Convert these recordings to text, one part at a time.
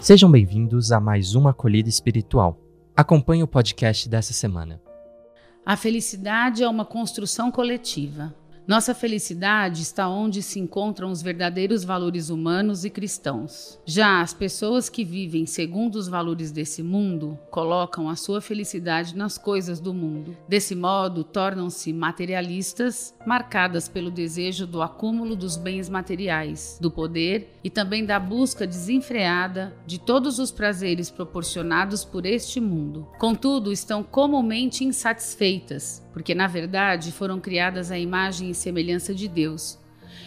Sejam bem-vindos a mais uma acolhida espiritual. Acompanhe o podcast dessa semana. A felicidade é uma construção coletiva. Nossa felicidade está onde se encontram os verdadeiros valores humanos e cristãos. Já as pessoas que vivem segundo os valores desse mundo colocam a sua felicidade nas coisas do mundo. Desse modo, tornam-se materialistas, marcadas pelo desejo do acúmulo dos bens materiais, do poder e também da busca desenfreada de todos os prazeres proporcionados por este mundo. Contudo, estão comumente insatisfeitas porque na verdade foram criadas à imagem e semelhança de Deus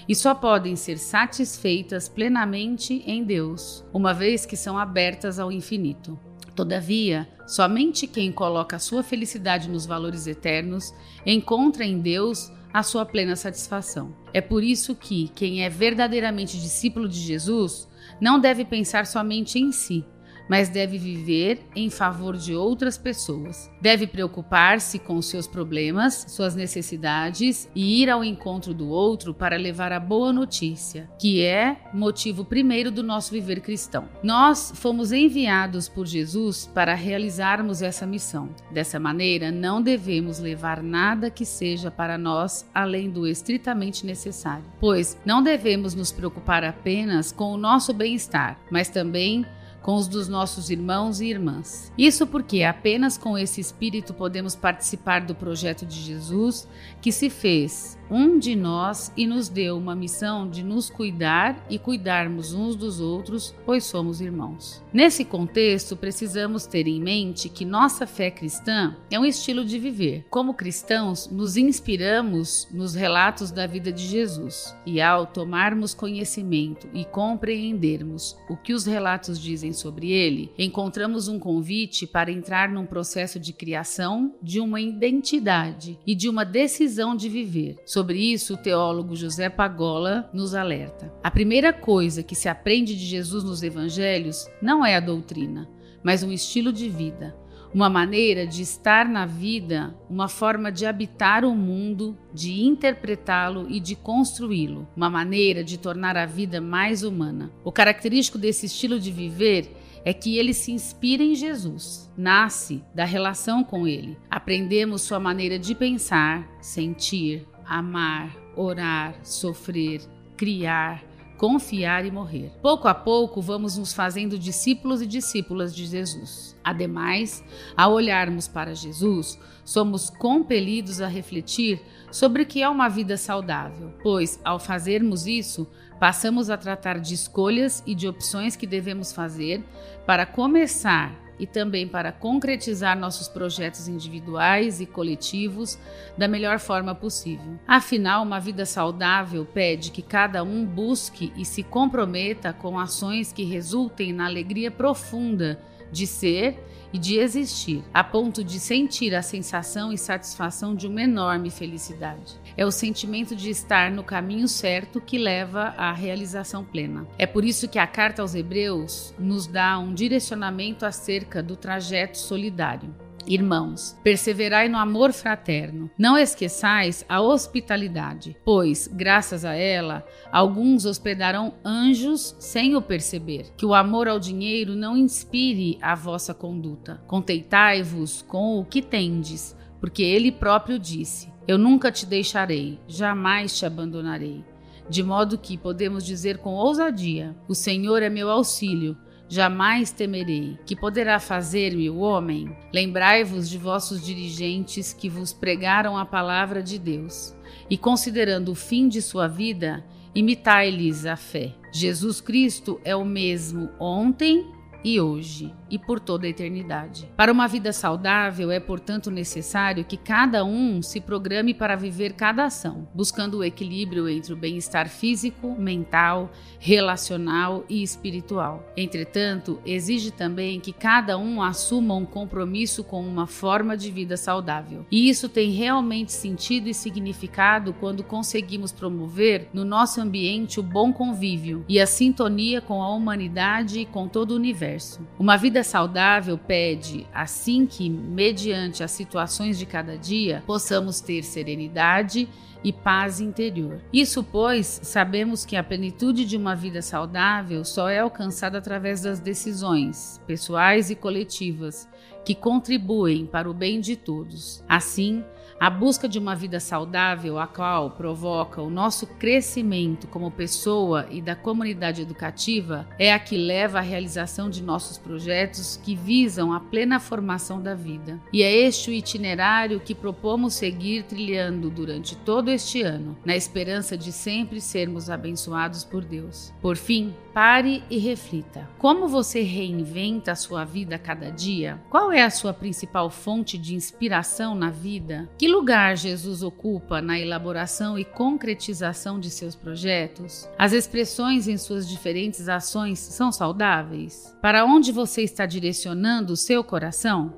e só podem ser satisfeitas plenamente em Deus, uma vez que são abertas ao infinito. Todavia, somente quem coloca a sua felicidade nos valores eternos encontra em Deus a sua plena satisfação. É por isso que quem é verdadeiramente discípulo de Jesus não deve pensar somente em si, mas deve viver em favor de outras pessoas. Deve preocupar-se com seus problemas, suas necessidades e ir ao encontro do outro para levar a boa notícia, que é motivo primeiro do nosso viver cristão. Nós fomos enviados por Jesus para realizarmos essa missão. Dessa maneira, não devemos levar nada que seja para nós além do estritamente necessário, pois não devemos nos preocupar apenas com o nosso bem-estar, mas também com os dos nossos irmãos e irmãs. Isso porque apenas com esse espírito podemos participar do projeto de Jesus que se fez um de nós e nos deu uma missão de nos cuidar e cuidarmos uns dos outros, pois somos irmãos. Nesse contexto, precisamos ter em mente que nossa fé cristã é um estilo de viver. Como cristãos, nos inspiramos nos relatos da vida de Jesus e, ao tomarmos conhecimento e compreendermos o que os relatos dizem sobre ele, encontramos um convite para entrar num processo de criação de uma identidade e de uma decisão de viver. Sobre isso, o teólogo José Pagola nos alerta. A primeira coisa que se aprende de Jesus nos evangelhos não é a doutrina, mas um estilo de vida, uma maneira de estar na vida, uma forma de habitar o mundo, de interpretá-lo e de construí-lo, uma maneira de tornar a vida mais humana. O característico desse estilo de viver é que ele se inspira em Jesus, nasce da relação com ele. Aprendemos sua maneira de pensar, sentir, amar, orar, sofrer, criar, confiar e morrer. Pouco a pouco vamos nos fazendo discípulos e discípulas de Jesus. Ademais, ao olharmos para Jesus, somos compelidos a refletir sobre o que é uma vida saudável, pois, ao fazermos isso, passamos a tratar de escolhas e de opções que devemos fazer para começar e também para concretizar nossos projetos individuais e coletivos da melhor forma possível. Afinal, uma vida saudável pede que cada um busque e se comprometa com ações que resultem na alegria profunda de ser e de existir, a ponto de sentir a sensação e satisfação de uma enorme felicidade. É o sentimento de estar no caminho certo que leva à realização plena. É por isso que a carta aos Hebreus nos dá um direcionamento acerca do trajeto solidário. Irmãos, perseverai no amor fraterno. Não esqueçais a hospitalidade, pois, graças a ela, alguns hospedarão anjos sem o perceber. Que o amor ao dinheiro não inspire a vossa conduta. Conteitai-vos com o que tendes, porque ele próprio disse: Eu nunca te deixarei, jamais te abandonarei. De modo que podemos dizer com ousadia: O Senhor é meu auxílio jamais temerei. Que poderá fazer-me o homem? Lembrai-vos de vossos dirigentes que vos pregaram a palavra de Deus, e considerando o fim de sua vida, imitai-lhes a fé. Jesus Cristo é o mesmo ontem, e hoje e por toda a eternidade. Para uma vida saudável, é portanto necessário que cada um se programe para viver cada ação, buscando o equilíbrio entre o bem-estar físico, mental, relacional e espiritual. Entretanto, exige também que cada um assuma um compromisso com uma forma de vida saudável. E isso tem realmente sentido e significado quando conseguimos promover no nosso ambiente o bom convívio e a sintonia com a humanidade e com todo o universo universo. Uma vida saudável pede, assim que, mediante as situações de cada dia, possamos ter serenidade e paz interior. Isso, pois, sabemos que a plenitude de uma vida saudável só é alcançada através das decisões, pessoais e coletivas, que contribuem para o bem de todos. Assim, a busca de uma vida saudável, a qual provoca o nosso crescimento como pessoa e da comunidade educativa, é a que leva à realização de nossos projetos que visam a plena formação da vida. E é este o itinerário que propomos seguir trilhando durante todo este ano, na esperança de sempre sermos abençoados por Deus. Por fim, pare e reflita. Como você reinventa a sua vida a cada dia? Qual é a sua principal fonte de inspiração na vida? Que lugar Jesus ocupa na elaboração e concretização de seus projetos? As expressões em suas diferentes ações são saudáveis? Para onde você está direcionando o seu coração?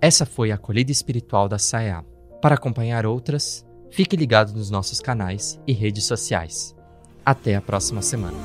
Essa foi a acolhida espiritual da SAEA. Para acompanhar outras, fique ligado nos nossos canais e redes sociais. Até a próxima semana.